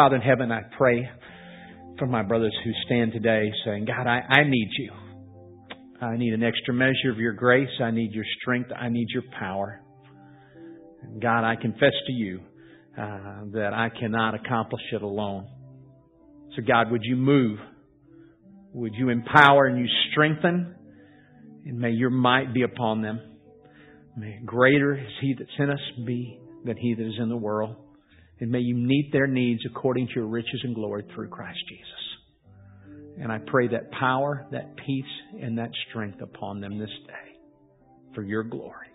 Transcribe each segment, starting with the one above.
Father in heaven, I pray for my brothers who stand today saying, God, I, I need you. I need an extra measure of your grace. I need your strength. I need your power. God, I confess to you uh, that I cannot accomplish it alone. So, God, would you move? Would you empower and you strengthen? And may your might be upon them. May greater is he that's in us be than he that is in the world. And may you meet their needs according to your riches and glory through Christ Jesus. And I pray that power, that peace, and that strength upon them this day for your glory.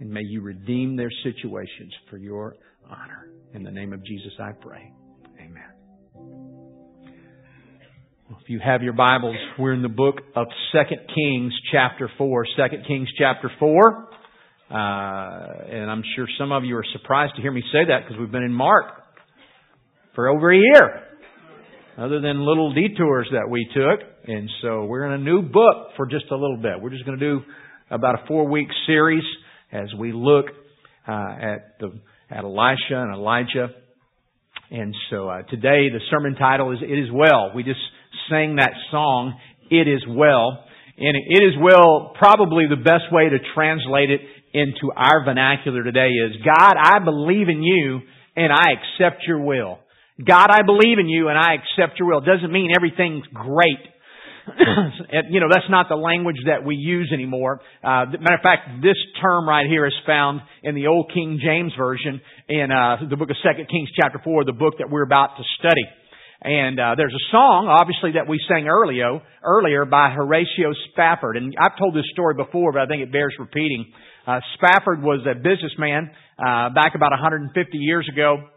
And may you redeem their situations for your honor. In the name of Jesus I pray. Amen. If you have your Bibles, we're in the book of 2 Kings chapter 4. 2 Kings chapter 4. Uh, and I'm sure some of you are surprised to hear me say that because we've been in Mark for over a year. Other than little detours that we took. And so we're in a new book for just a little bit. We're just going to do about a four week series as we look uh, at the at Elisha and Elijah. And so uh, today the sermon title is "It Is Well." We just sang that song, "It Is Well," and "It Is Well." Probably the best way to translate it into our vernacular today is, God, I believe in you and I accept your will. God, I believe in you and I accept your will. It doesn't mean everything's great. you know, that's not the language that we use anymore. Uh, matter of fact, this term right here is found in the Old King James Version in uh, the book of Second Kings chapter 4, the book that we're about to study. And uh, there's a song, obviously, that we sang earlier, earlier by Horatio Spafford. And I've told this story before, but I think it bears repeating. Uh, Spafford was a businessman uh, back about 150 years ago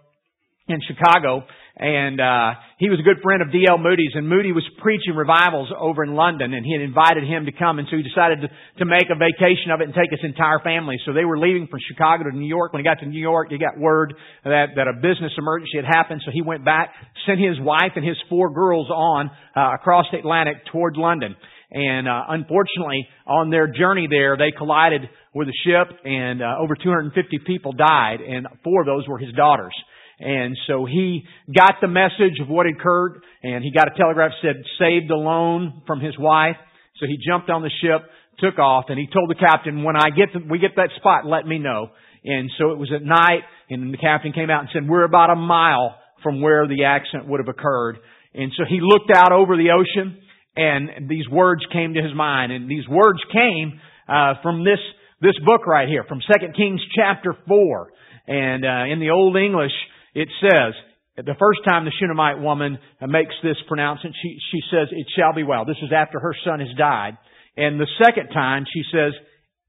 in Chicago, and uh, he was a good friend of D.L. Moody's, and Moody was preaching revivals over in London, and he had invited him to come, and so he decided to, to make a vacation of it and take his entire family. So they were leaving from Chicago to New York. When he got to New York, he got word that, that a business emergency had happened, so he went back, sent his wife and his four girls on uh, across the Atlantic toward London. And uh, unfortunately, on their journey there, they collided with a ship, and uh, over 250 people died, and four of those were his daughters. And so he got the message of what had occurred, and he got a telegraph said saved alone from his wife. So he jumped on the ship, took off, and he told the captain, "When I get to, we get that spot, let me know." And so it was at night, and the captain came out and said, "We're about a mile from where the accident would have occurred." And so he looked out over the ocean, and these words came to his mind, and these words came uh, from this this book right here from 2 Kings chapter 4. And uh, in the Old English, it says, the first time the Shunammite woman makes this pronouncement, she, she says, it shall be well. This is after her son has died. And the second time, she says,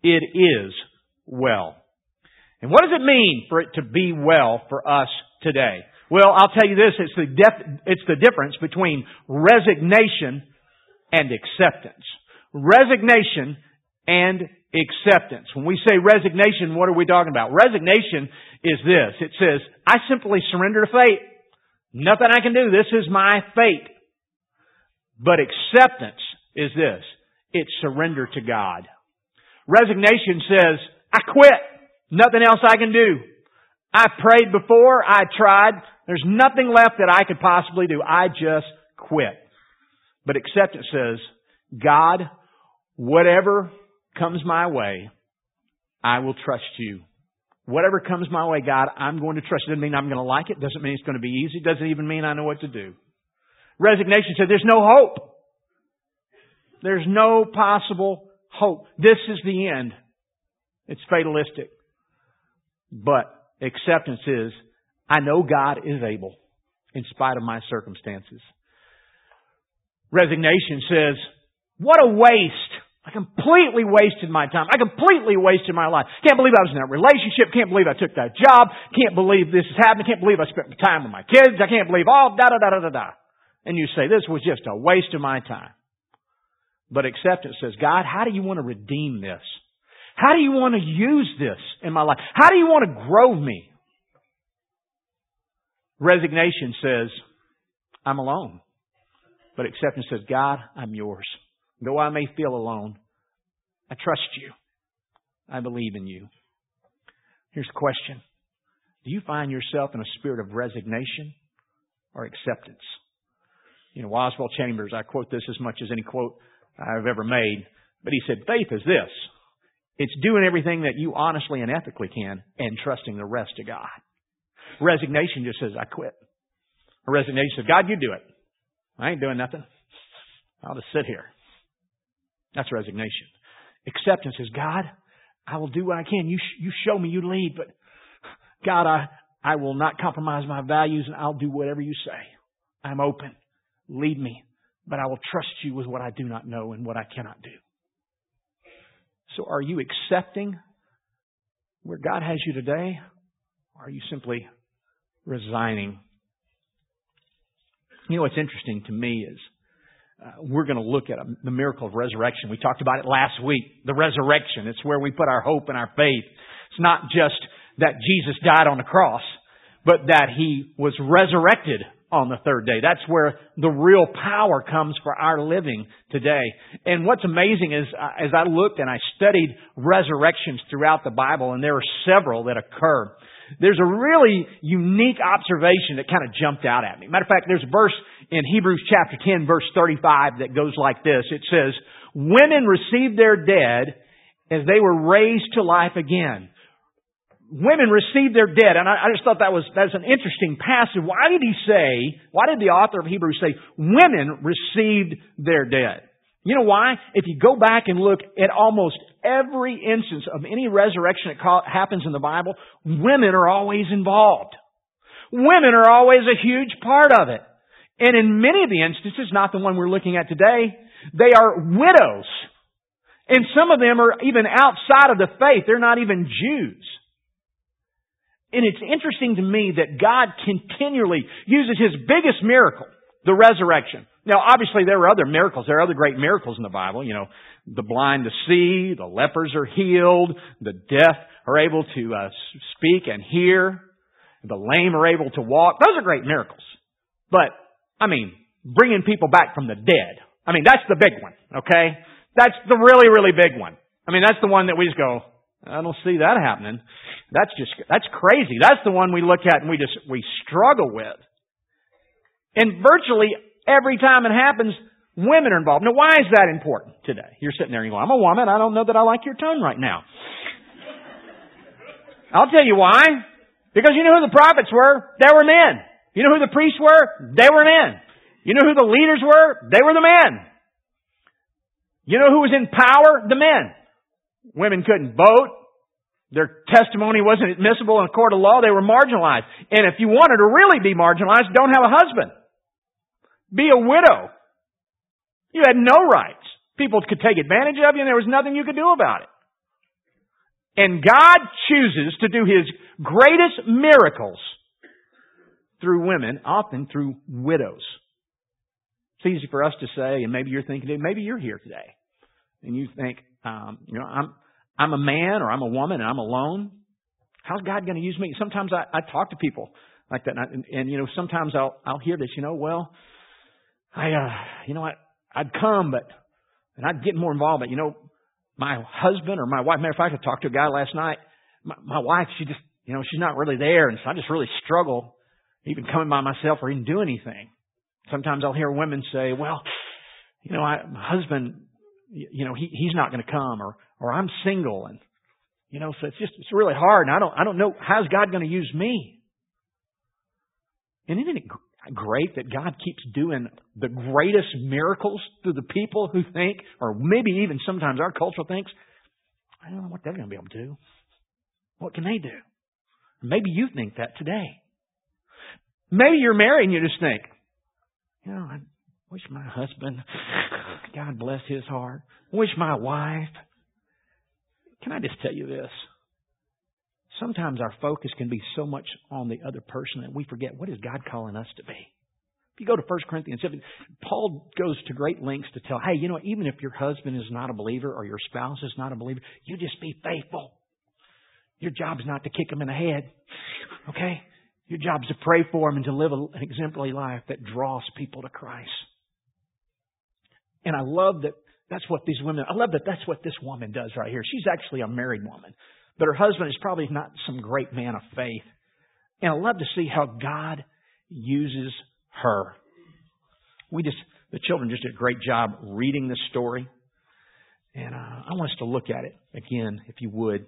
it is well. And what does it mean for it to be well for us today? Well, I'll tell you this, it's the, def- it's the difference between resignation and acceptance. Resignation and acceptance. When we say resignation, what are we talking about? Resignation is this. It says, I simply surrender to fate. Nothing I can do. This is my fate. But acceptance is this. It's surrender to God. Resignation says, I quit. Nothing else I can do. I prayed before. I tried. There's nothing left that I could possibly do. I just quit. But acceptance says, God, whatever comes my way, I will trust you. Whatever comes my way, God, I'm going to trust. It doesn't mean I'm going to like it. Doesn't mean it's going to be easy. Doesn't even mean I know what to do. Resignation said there's no hope. There's no possible hope. This is the end. It's fatalistic. But acceptance is, I know God is able in spite of my circumstances. Resignation says, what a waste. I completely wasted my time. I completely wasted my life. Can't believe I was in that relationship. Can't believe I took that job. Can't believe this has happened. Can't believe I spent time with my kids. I can't believe all da da da da da da. And you say, this was just a waste of my time. But acceptance says, God, how do you want to redeem this? How do you want to use this in my life? How do you want to grow me? Resignation says, I'm alone. But acceptance says, God, I'm yours. Though I may feel alone, I trust you. I believe in you. Here's a question. Do you find yourself in a spirit of resignation or acceptance. You know, Oswald Chambers, I quote this as much as any quote I've ever made, but he said, faith is this. It's doing everything that you honestly and ethically can and trusting the rest to God. Resignation just says, I quit. A resignation says, God, you do it. I ain't doing nothing. I'll just sit here. That's resignation. Acceptance is, God, I will do what I can. You, sh- you show me, you lead, but God, I, I will not compromise my values and I'll do whatever you say. I'm open. Lead me, but I will trust you with what I do not know and what I cannot do. So are you accepting where God has you today? Or are you simply resigning? You know what's interesting to me is uh, we're going to look at a, the miracle of resurrection. We talked about it last week. The resurrection. It's where we put our hope and our faith. It's not just that Jesus died on the cross, but that He was resurrected on the third day. That's where the real power comes for our living today. And what's amazing is, uh, as I looked and I studied resurrections throughout the Bible, and there are several that occur, there's a really unique observation that kind of jumped out at me. Matter of fact, there's a verse in Hebrews chapter 10 verse 35 that goes like this. It says, Women received their dead as they were raised to life again women received their dead. And I, I just thought that was, that's an interesting passage. Why did he say, why did the author of Hebrews say women received their dead? You know why? If you go back and look at almost every instance of any resurrection that happens in the Bible, women are always involved. Women are always a huge part of it. And in many of the instances, not the one we're looking at today, they are widows. And some of them are even outside of the faith. They're not even Jews. And it's interesting to me that God continually uses His biggest miracle, the resurrection. Now, obviously, there are other miracles. There are other great miracles in the Bible. You know, the blind to see, the lepers are healed, the deaf are able to uh, speak and hear, the lame are able to walk. Those are great miracles. But, I mean, bringing people back from the dead. I mean, that's the big one, okay? That's the really, really big one. I mean, that's the one that we just go, I don't see that happening. That's just, that's crazy. That's the one we look at and we just, we struggle with. And virtually every time it happens, women are involved. Now why is that important today? You're sitting there and you go, I'm a woman. I don't know that I like your tone right now. I'll tell you why. Because you know who the prophets were? They were men. You know who the priests were? They were men. You know who the leaders were? They were the men. You know who was in power? The men. Women couldn't vote. Their testimony wasn't admissible in a court of law. They were marginalized. And if you wanted to really be marginalized, don't have a husband. Be a widow. You had no rights. People could take advantage of you and there was nothing you could do about it. And God chooses to do His greatest miracles through women, often through widows. It's easy for us to say, and maybe you're thinking, maybe you're here today, and you think, um, you know, I'm, I'm a man or I'm a woman and I'm alone. How's God going to use me? Sometimes I, I talk to people like that, and, I, and, and you know, sometimes I'll I'll hear this. You know, well, I, uh, you know, I, I'd come, but and I'd get more involved. But you know, my husband or my wife. Matter of fact, I talked to a guy last night. My, my wife, she just, you know, she's not really there, and so I just really struggle even coming by myself or even do anything. Sometimes I'll hear women say, "Well, you know, I, my husband, you know, he he's not going to come," or or I'm single and you know, so it's just it's really hard and I don't I don't know how's God going to use me. And isn't it great that God keeps doing the greatest miracles through the people who think, or maybe even sometimes our culture thinks, I don't know what they're going to be able to do. What can they do? Maybe you think that today. Maybe you're married and you just think, you know, wish my husband, God bless his heart, wish my wife, can I just tell you this? Sometimes our focus can be so much on the other person that we forget what is God calling us to be. If you go to 1 Corinthians 7, Paul goes to great lengths to tell, hey, you know, even if your husband is not a believer or your spouse is not a believer, you just be faithful. Your job is not to kick them in the head. Okay? Your job is to pray for them and to live an exemplary life that draws people to Christ. And I love that that's what these women, I love that that's what this woman does right here. She's actually a married woman, but her husband is probably not some great man of faith. And I love to see how God uses her. We just, the children just did a great job reading this story. And uh, I want us to look at it again, if you would.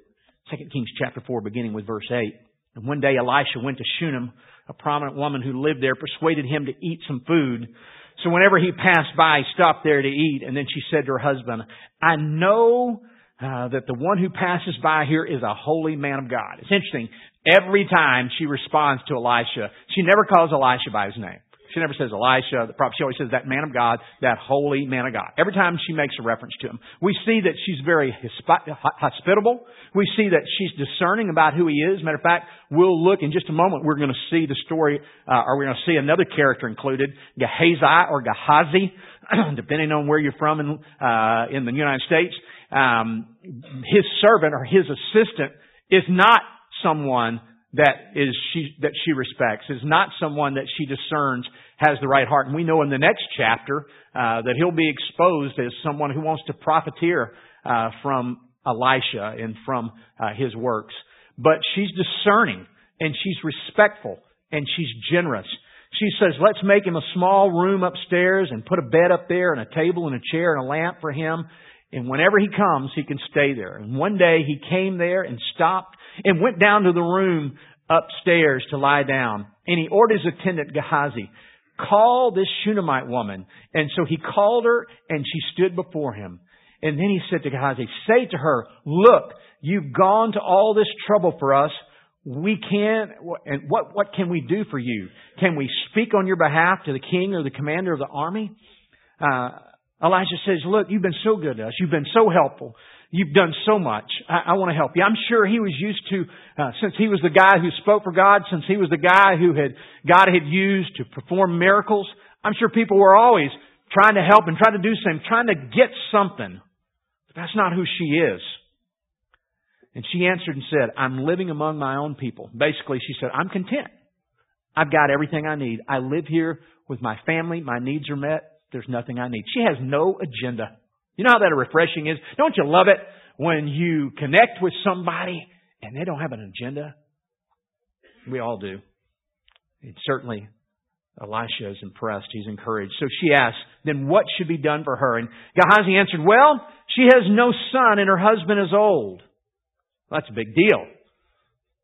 2 Kings chapter 4, beginning with verse 8. And one day Elisha went to Shunem. A prominent woman who lived there persuaded him to eat some food. So whenever he passed by, he stopped there to eat. And then she said to her husband, I know uh, that the one who passes by here is a holy man of God. It's interesting. Every time she responds to Elisha, she never calls Elisha by his name. She never says Elisha, the prophet. She always says that man of God, that holy man of God. Every time she makes a reference to him. We see that she's very hospitable. We see that she's discerning about who he is. Matter of fact, we'll look in just a moment. We're going to see the story, uh, or we're going to see another character included, Gehazi or Gehazi, depending on where you're from in, uh, in the United States. Um, his servant or his assistant is not someone that is she that she respects is not someone that she discerns has the right heart. And we know in the next chapter uh, that he'll be exposed as someone who wants to profiteer uh, from Elisha and from uh, his works. But she's discerning and she's respectful and she's generous. She says, let's make him a small room upstairs and put a bed up there and a table and a chair and a lamp for him. And whenever he comes, he can stay there. And one day he came there and stopped and went down to the room upstairs to lie down. And he ordered his attendant Gehazi, call this Shunammite woman. And so he called her and she stood before him. And then he said to Gehazi, say to her, look, you've gone to all this trouble for us. We can't. and what, what can we do for you? Can we speak on your behalf to the king or the commander of the army? Uh, Elisha says, look, you've been so good to us. You've been so helpful. You've done so much. I, I want to help you. I'm sure he was used to, uh, since he was the guy who spoke for God, since he was the guy who had, God had used to perform miracles, I'm sure people were always trying to help and trying to do something, trying to get something. But that's not who she is. And she answered and said, I'm living among my own people. Basically, she said, I'm content. I've got everything I need. I live here with my family. My needs are met. There's nothing I need. She has no agenda. You know how that refreshing is? Don't you love it when you connect with somebody and they don't have an agenda? We all do. And certainly, Elisha is impressed. He's encouraged. So she asks, then what should be done for her? And Gehazi answered, well, she has no son and her husband is old. Well, that's a big deal.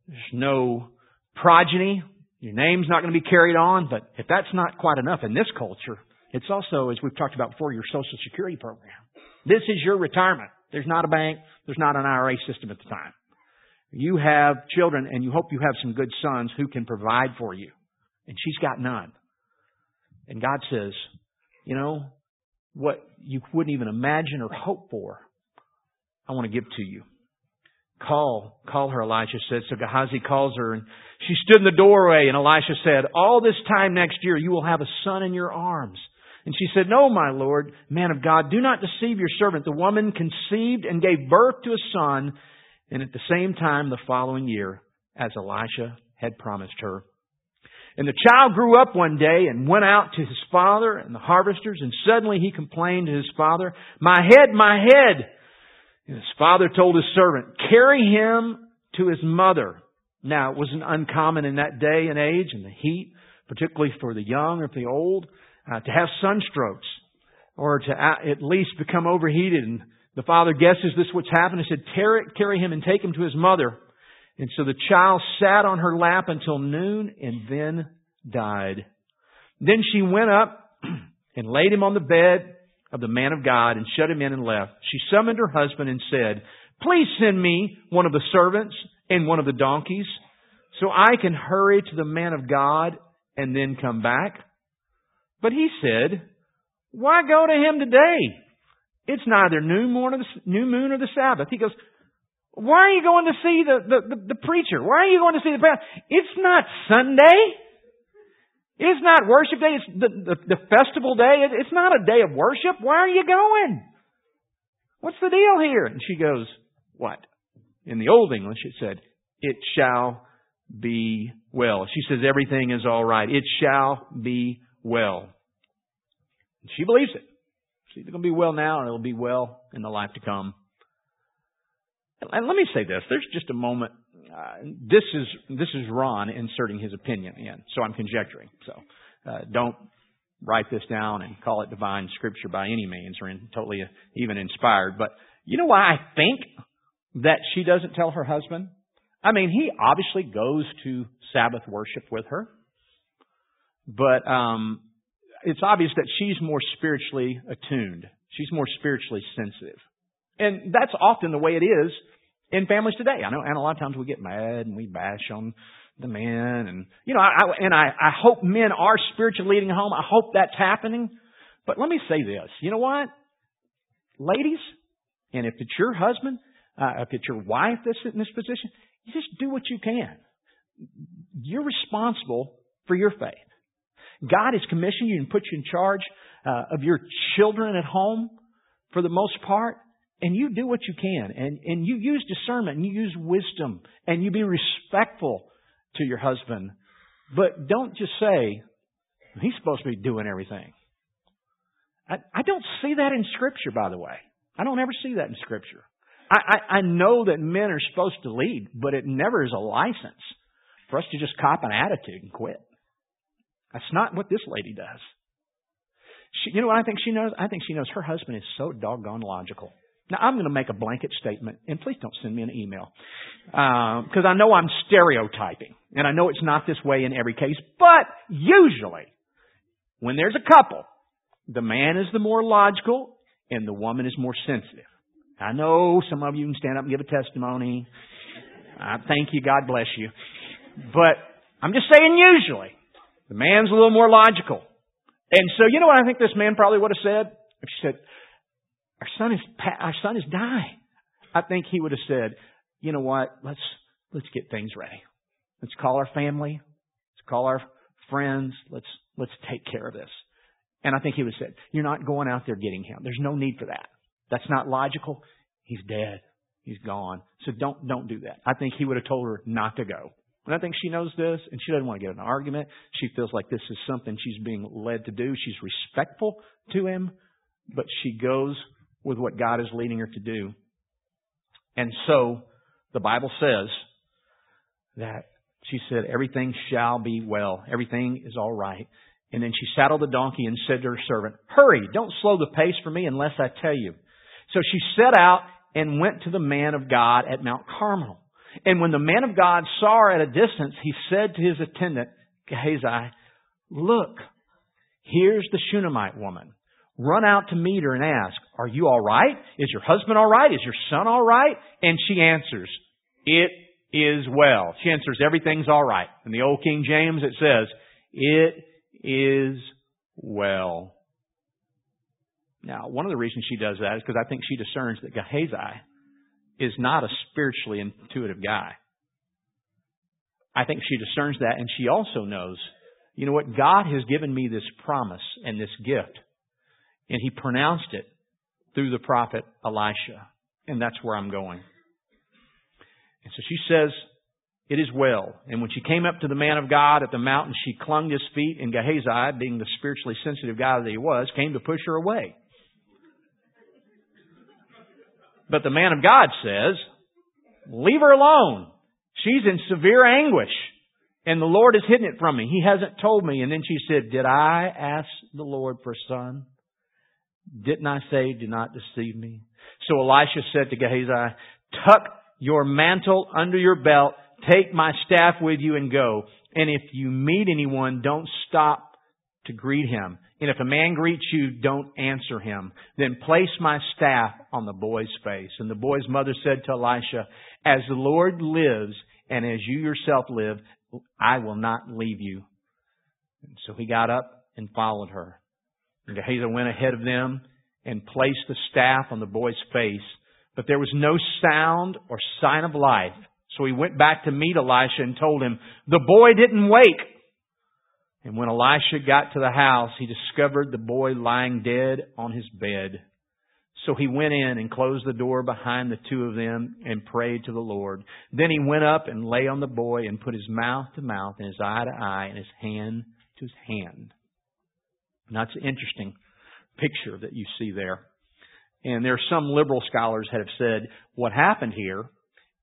There's no progeny. Your name's not going to be carried on. But if that's not quite enough in this culture, it's also, as we've talked about before, your Social Security program. This is your retirement. There's not a bank. There's not an IRA system at the time. You have children and you hope you have some good sons who can provide for you. And she's got none. And God says, you know, what you wouldn't even imagine or hope for, I want to give to you. Call, call her, Elisha said. So Gehazi calls her and she stood in the doorway and Elisha said, all this time next year you will have a son in your arms. And she said, No, my Lord, man of God, do not deceive your servant. The woman conceived and gave birth to a son, and at the same time the following year, as Elisha had promised her. And the child grew up one day and went out to his father and the harvesters, and suddenly he complained to his father, My head, my head! And his father told his servant, Carry him to his mother. Now, it wasn't uncommon in that day and age and the heat, particularly for the young or the old, uh, to have sunstrokes or to at least become overheated. And the father guesses this what's happened. He said, carry him and take him to his mother. And so the child sat on her lap until noon and then died. Then she went up and laid him on the bed of the man of God and shut him in and left. She summoned her husband and said, Please send me one of the servants and one of the donkeys so I can hurry to the man of God and then come back. But he said, Why go to him today? It's neither new moon or the, Sabbath. He goes, Why are you going to see the, the, the, the preacher? Why are you going to see the pastor? It's not Sunday. It's not worship day. It's the, the, the festival day. It's not a day of worship. Why are you going? What's the deal here? And she goes, What? In the Old English, it said, It shall be well. She says, Everything is all right. It shall be well. She believes it. It's either going to be well now or it'll be well in the life to come. And let me say this. There's just a moment uh, this is this is Ron inserting his opinion in, so I'm conjecturing. So uh, don't write this down and call it divine scripture by any means or in, totally even inspired. But you know why I think that she doesn't tell her husband? I mean, he obviously goes to Sabbath worship with her, but um, it's obvious that she's more spiritually attuned. She's more spiritually sensitive. And that's often the way it is in families today. I know, and a lot of times we get mad and we bash on the men, and you know, I, I and I, I hope men are spiritually leading home. I hope that's happening. But let me say this: you know what, ladies, and if it's your husband, uh, if it's your wife that's in this position, you just do what you can. You're responsible for your faith. God has commissioned you and put you in charge uh, of your children at home for the most part and you do what you can and, and you use discernment and you use wisdom and you be respectful to your husband. But don't just say, he's supposed to be doing everything. I, I don't see that in Scripture, by the way. I don't ever see that in Scripture. I, I, I know that men are supposed to lead, but it never is a license for us to just cop an attitude and quit. That's not what this lady does. She, you know what I think she knows? I think she knows her husband is so doggone logical. Now, I'm going to make a blanket statement, and please don't send me an email, because uh, I know I'm stereotyping, and I know it's not this way in every case, but usually, when there's a couple, the man is the more logical, and the woman is more sensitive. I know some of you can stand up and give a testimony. I thank you, God bless you. But I'm just saying usually, the man's a little more logical. And so, you know what I think this man probably would have said? If she said, our son is our son is dying. I think he would have said, you know what? Let's let's get things ready. Let's call our family. Let's call our friends. Let's let's take care of this. And I think he would have said, you're not going out there getting him. There's no need for that. That's not logical. He's dead. He's gone. So don't don't do that. I think he would have told her not to go. And I think she knows this, and she doesn't want to get an argument. She feels like this is something she's being led to do. She's respectful to him, but she goes with what God is leading her to do. And so the Bible says that she said, Everything shall be well. Everything is all right. And then she saddled the donkey and said to her servant, Hurry, don't slow the pace for me unless I tell you. So she set out and went to the man of God at Mount Carmel. And when the man of God saw her at a distance, he said to his attendant, Gehazi, Look, here's the Shunammite woman run out to meet her and ask, Are you all right? Is your husband all right? Is your son all right? And she answers, It is well. She answers, Everything's all right. In the Old King James, it says, It is well. Now, one of the reasons she does that is because I think she discerns that Gehazi is not a spiritually intuitive guy. I think she discerns that, and she also knows, you know what? God has given me this promise and this gift and he pronounced it through the prophet Elisha. And that's where I'm going. And so she says, It is well. And when she came up to the man of God at the mountain, she clung to his feet, and Gehazi, being the spiritually sensitive guy that he was, came to push her away. But the man of God says, Leave her alone. She's in severe anguish. And the Lord has hidden it from me. He hasn't told me. And then she said, Did I ask the Lord for a son? Didn't I say, do not deceive me? So Elisha said to Gehazi, tuck your mantle under your belt, take my staff with you and go. And if you meet anyone, don't stop to greet him. And if a man greets you, don't answer him. Then place my staff on the boy's face. And the boy's mother said to Elisha, As the Lord lives, and as you yourself live, I will not leave you. And so he got up and followed her. And Gehazi went ahead of them and placed the staff on the boy's face, but there was no sound or sign of life. So he went back to meet Elisha and told him, the boy didn't wake. And when Elisha got to the house, he discovered the boy lying dead on his bed. So he went in and closed the door behind the two of them and prayed to the Lord. Then he went up and lay on the boy and put his mouth to mouth and his eye to eye and his hand to his hand. Now, it's an interesting picture that you see there. And there are some liberal scholars that have said what happened here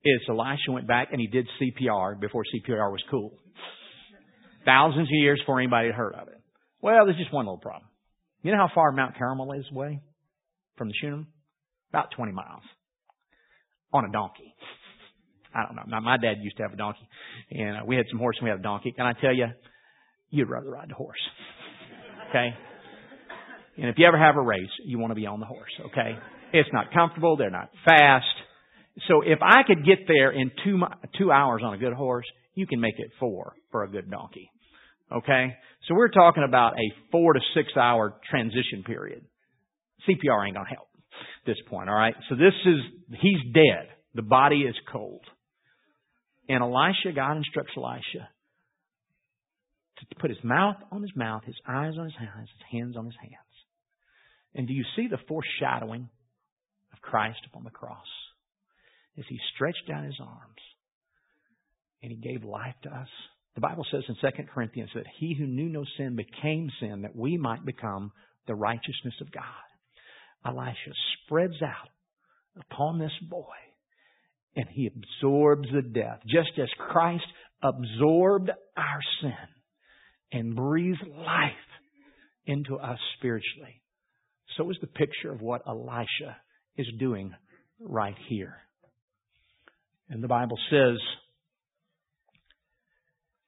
is Elisha went back and he did CPR before CPR was cool. Thousands of years before anybody had heard of it. Well, there's just one little problem. You know how far Mount Carmel is away from the Shunem? About 20 miles. On a donkey. I don't know. Now, my dad used to have a donkey, and uh, we had some horse and we had a donkey. And I tell you, you'd rather ride the horse. Okay? And if you ever have a race, you want to be on the horse, okay? It's not comfortable. They're not fast. So if I could get there in two, two hours on a good horse, you can make it four for a good donkey. Okay? So we're talking about a four to six hour transition period. CPR ain't gonna help at this point, alright? So this is, he's dead. The body is cold. And Elisha, God instructs Elisha to put his mouth on his mouth, his eyes on his eyes, his hands on his hands. And do you see the foreshadowing of Christ upon the cross? As he stretched out his arms and he gave life to us. The Bible says in 2 Corinthians that he who knew no sin became sin that we might become the righteousness of God. Elisha spreads out upon this boy and he absorbs the death, just as Christ absorbed our sin and breathed life into us spiritually. So is the picture of what Elisha is doing right here. And the Bible says,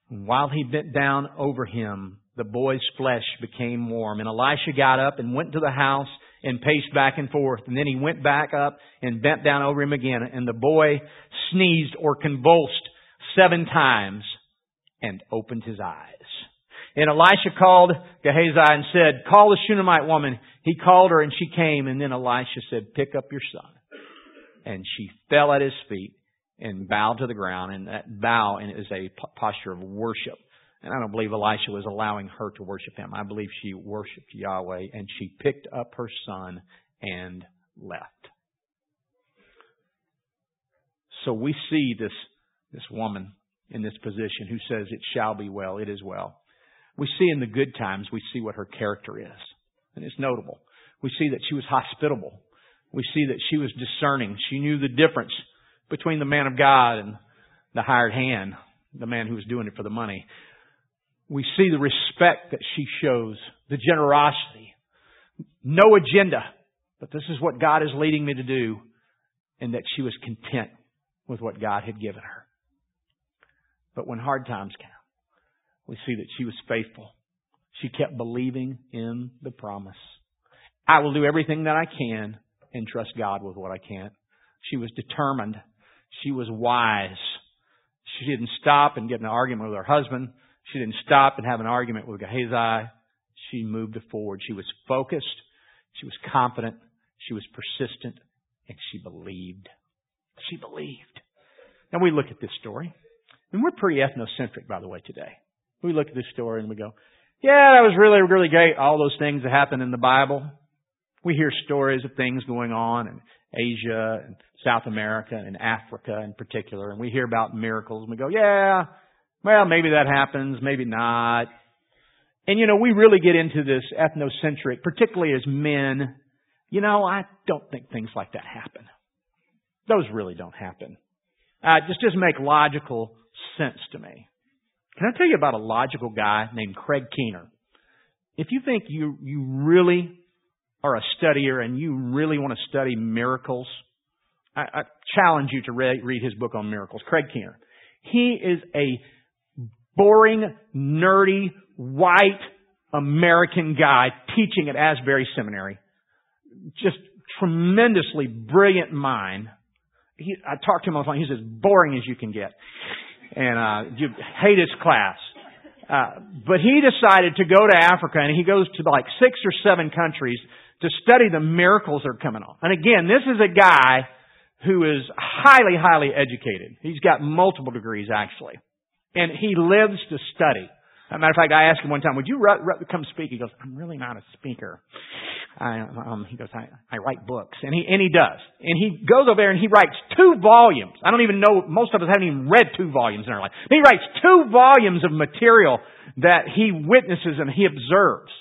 while he bent down over him, the boy's flesh became warm. And Elisha got up and went to the house and paced back and forth. And then he went back up and bent down over him again. And the boy sneezed or convulsed seven times and opened his eyes. And Elisha called Gehazi and said, Call the Shunammite woman. He called her and she came. And then Elisha said, Pick up your son. And she fell at his feet and bowed to the ground. And that bow is a posture of worship. And I don't believe Elisha was allowing her to worship him. I believe she worshiped Yahweh and she picked up her son and left. So we see this, this woman in this position who says, It shall be well, it is well. We see in the good times, we see what her character is. And it's notable. We see that she was hospitable. We see that she was discerning. She knew the difference between the man of God and the hired hand, the man who was doing it for the money. We see the respect that she shows, the generosity, no agenda, but this is what God is leading me to do, and that she was content with what God had given her. But when hard times came, we see that she was faithful. She kept believing in the promise. I will do everything that I can and trust God with what I can't. She was determined. She was wise. She didn't stop and get in an argument with her husband. She didn't stop and have an argument with Gehazi. She moved forward. She was focused. She was confident. She was persistent. And she believed. She believed. Now we look at this story. And we're pretty ethnocentric, by the way, today. We look at this story and we go, yeah, that was really, really great. All those things that happen in the Bible. We hear stories of things going on in Asia and South America and Africa in particular, and we hear about miracles and we go, yeah, well, maybe that happens, maybe not. And you know, we really get into this ethnocentric, particularly as men. You know, I don't think things like that happen. Those really don't happen. Uh, it just doesn't make logical sense to me. Can I tell you about a logical guy named Craig Keener? If you think you, you really are a studier and you really want to study miracles, I, I challenge you to read, read his book on miracles. Craig Keener. He is a boring, nerdy, white American guy teaching at Asbury Seminary. Just tremendously brilliant mind. He, I talked to him on the phone. He's as boring as you can get and uh, you hate his class. Uh, but he decided to go to Africa, and he goes to like six or seven countries to study the miracles that are coming on. And again, this is a guy who is highly, highly educated. He's got multiple degrees actually, and he lives to study. As a matter of fact, I asked him one time, "Would you come speak?" He goes, "I'm really not a speaker." I, um, he goes, I, I write books. And he, and he does. And he goes over there and he writes two volumes. I don't even know, most of us haven't even read two volumes in our life. But he writes two volumes of material that he witnesses and he observes.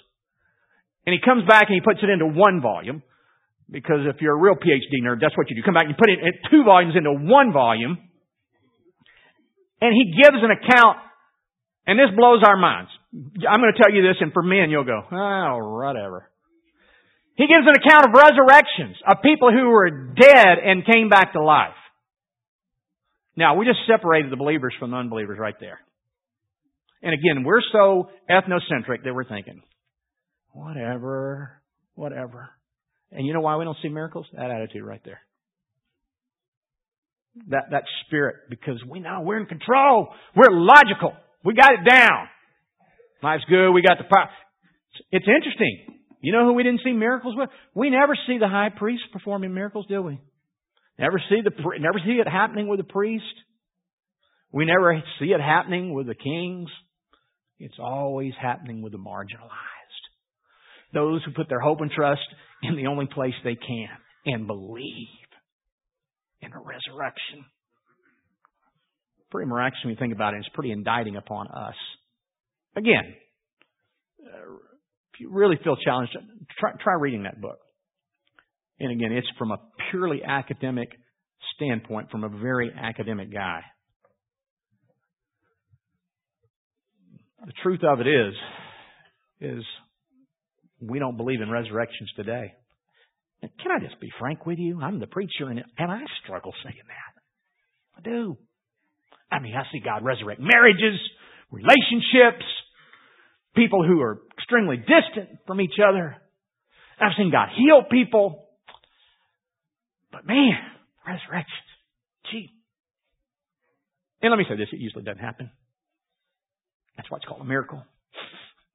And he comes back and he puts it into one volume. Because if you're a real PhD nerd, that's what you do. Come back and put it in two volumes into one volume. And he gives an account, and this blows our minds. I'm going to tell you this, and for men, you'll go, oh, whatever. He gives an account of resurrections, of people who were dead and came back to life. Now, we just separated the believers from the unbelievers right there. And again, we're so ethnocentric that we're thinking, whatever, whatever. And you know why we don't see miracles? That attitude right there. That, that spirit, because we know we're in control. We're logical. We got it down. Life's good. We got the power. It's interesting. You know who we didn't see miracles with? We never see the high priest performing miracles, do we? Never see the, never see it happening with the priest. We never see it happening with the kings. It's always happening with the marginalized. Those who put their hope and trust in the only place they can and believe in a resurrection. Pretty miraculous when you think about it. It's pretty indicting upon us. Again, if you really feel challenged, try, try reading that book. And again, it's from a purely academic standpoint, from a very academic guy. The truth of it is, is we don't believe in resurrections today. Can I just be frank with you? I'm the preacher and, and I struggle saying that. I do. I mean, I see God resurrect marriages, relationships, people who are extremely distant from each other. I've seen God heal people. But man, resurrection, gee. And let me say this, it usually doesn't happen. That's why it's called a miracle.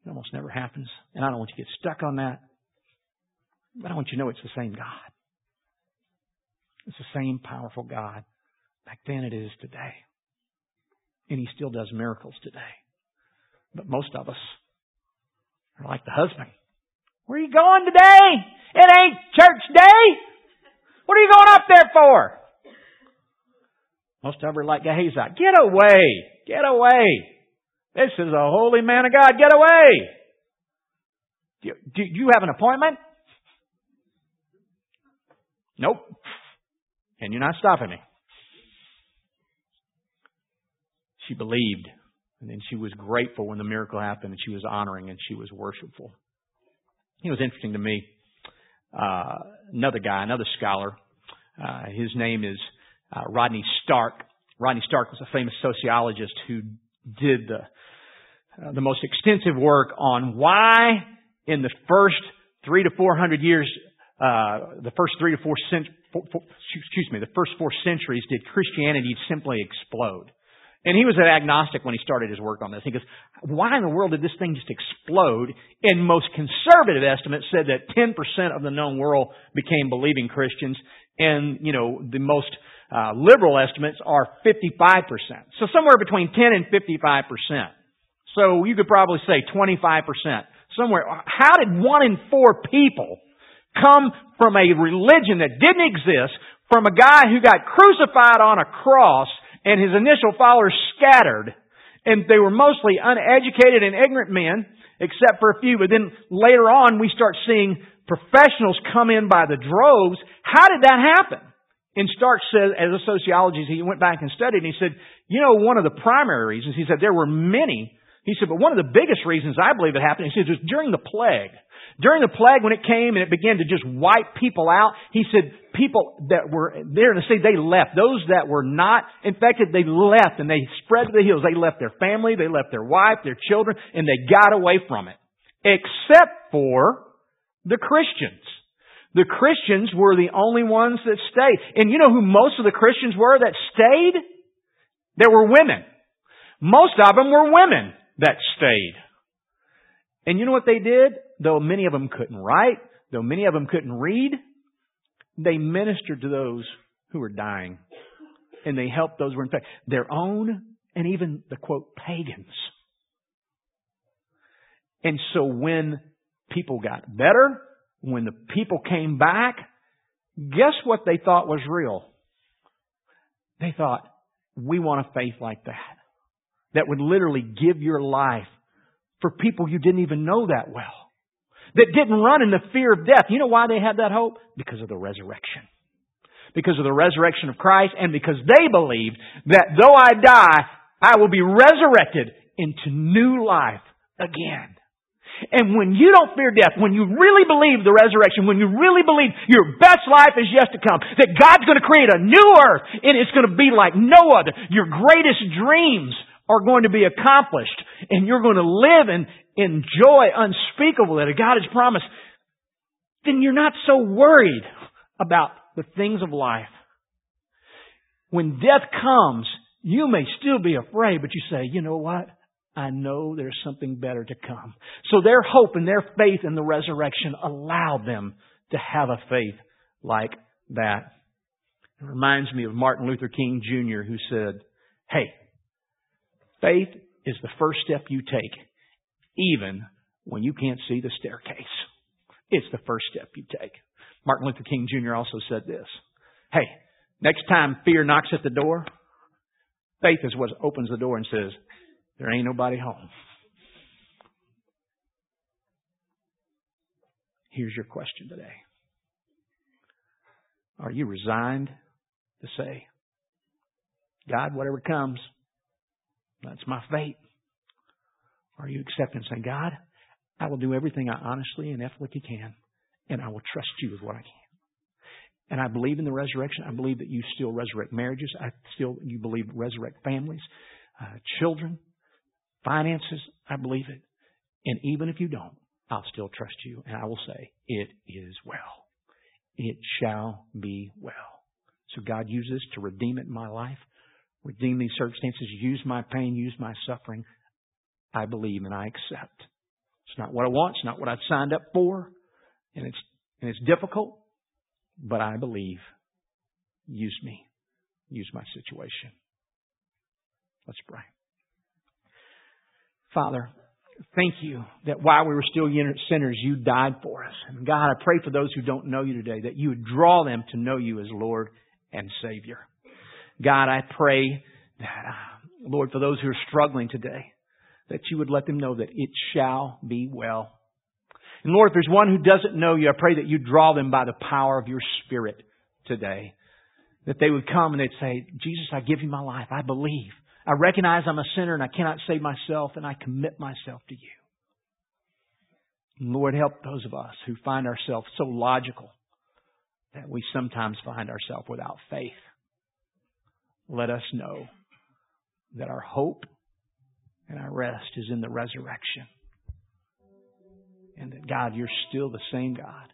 It almost never happens. And I don't want you to get stuck on that. But I want you to know it's the same God. It's the same powerful God. Back then it is today. And He still does miracles today. But most of us are like the husband. Where are you going today? It ain't church day. What are you going up there for? Most of them are like Gehazi. Get away! Get away! This is a holy man of God. Get away! Do, do you have an appointment? Nope. And you're not stopping me. She believed. And then she was grateful when the miracle happened and she was honoring and she was worshipful. It was interesting to me uh, another guy, another scholar. Uh, his name is uh, Rodney Stark. Rodney Stark was a famous sociologist who did the uh, the most extensive work on why in the first three to four hundred years, uh, the first three to four, cent- four, four, excuse me, the first four centuries did Christianity simply explode. And he was an agnostic when he started his work on this. He goes, why in the world did this thing just explode? And most conservative estimates said that 10% of the known world became believing Christians. And, you know, the most uh, liberal estimates are 55%. So somewhere between 10 and 55%. So you could probably say 25%. Somewhere. How did one in four people come from a religion that didn't exist, from a guy who got crucified on a cross, and his initial followers scattered. And they were mostly uneducated and ignorant men, except for a few. But then later on, we start seeing professionals come in by the droves. How did that happen? And Stark said, as a sociologist, he went back and studied, and he said, you know, one of the primary reasons, he said, there were many. He said, but one of the biggest reasons I believe it happened, he said, was during the plague. During the plague, when it came and it began to just wipe people out, he said people that were there to say they left. Those that were not infected, they left and they spread to the hills. They left their family, they left their wife, their children, and they got away from it. Except for the Christians. The Christians were the only ones that stayed. And you know who most of the Christians were that stayed? There were women. Most of them were women that stayed. And you know what they did? Though many of them couldn't write, though many of them couldn't read, they ministered to those who were dying. And they helped those who were infected. Their own and even the quote pagans. And so when people got better, when the people came back, guess what they thought was real? They thought, we want a faith like that. That would literally give your life for people you didn't even know that well. that didn't run in the fear of death. You know why they had that hope? Because of the resurrection. Because of the resurrection of Christ and because they believed that though I die, I will be resurrected into new life again. And when you don't fear death, when you really believe the resurrection, when you really believe your best life is yet to come, that God's going to create a new earth and it's going to be like no other, your greatest dreams are going to be accomplished and you're going to live and enjoy unspeakable that God has promised, then you're not so worried about the things of life. When death comes, you may still be afraid, but you say, you know what? I know there's something better to come. So their hope and their faith in the resurrection allowed them to have a faith like that. It reminds me of Martin Luther King Jr. who said, Hey, faith is the first step you take, even when you can't see the staircase. It's the first step you take. Martin Luther King Jr. also said this. Hey, next time fear knocks at the door, faith is what opens the door and says, there ain't nobody home. Here's your question today. Are you resigned to say, God, whatever comes, that's my fate? Are you accepting saying, God, I will do everything I honestly and ethically can, and I will trust you with what I can. And I believe in the resurrection. I believe that you still resurrect marriages. I still you believe resurrect families, uh, children, finances, I believe it. And even if you don't, I'll still trust you and I will say, it is well. It shall be well. So God use this to redeem it in my life, redeem these circumstances, use my pain, use my suffering. I believe and I accept. It's not what I want, it's not what I've signed up for, and it's and it's difficult, but I believe. Use me. Use my situation. Let's pray. Father, thank you that while we were still sinners, you died for us. And God, I pray for those who don't know you today that you would draw them to know you as Lord and Savior. God, I pray that, uh, Lord, for those who are struggling today, that you would let them know that it shall be well. And Lord, if there's one who doesn't know you, I pray that you draw them by the power of your Spirit today. That they would come and they'd say, Jesus, I give you my life. I believe. I recognize I'm a sinner and I cannot save myself, and I commit myself to you. Lord, help those of us who find ourselves so logical that we sometimes find ourselves without faith. Let us know that our hope and our rest is in the resurrection. And that God, you're still the same God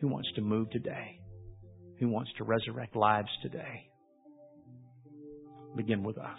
who wants to move today, who wants to resurrect lives today. Begin with us.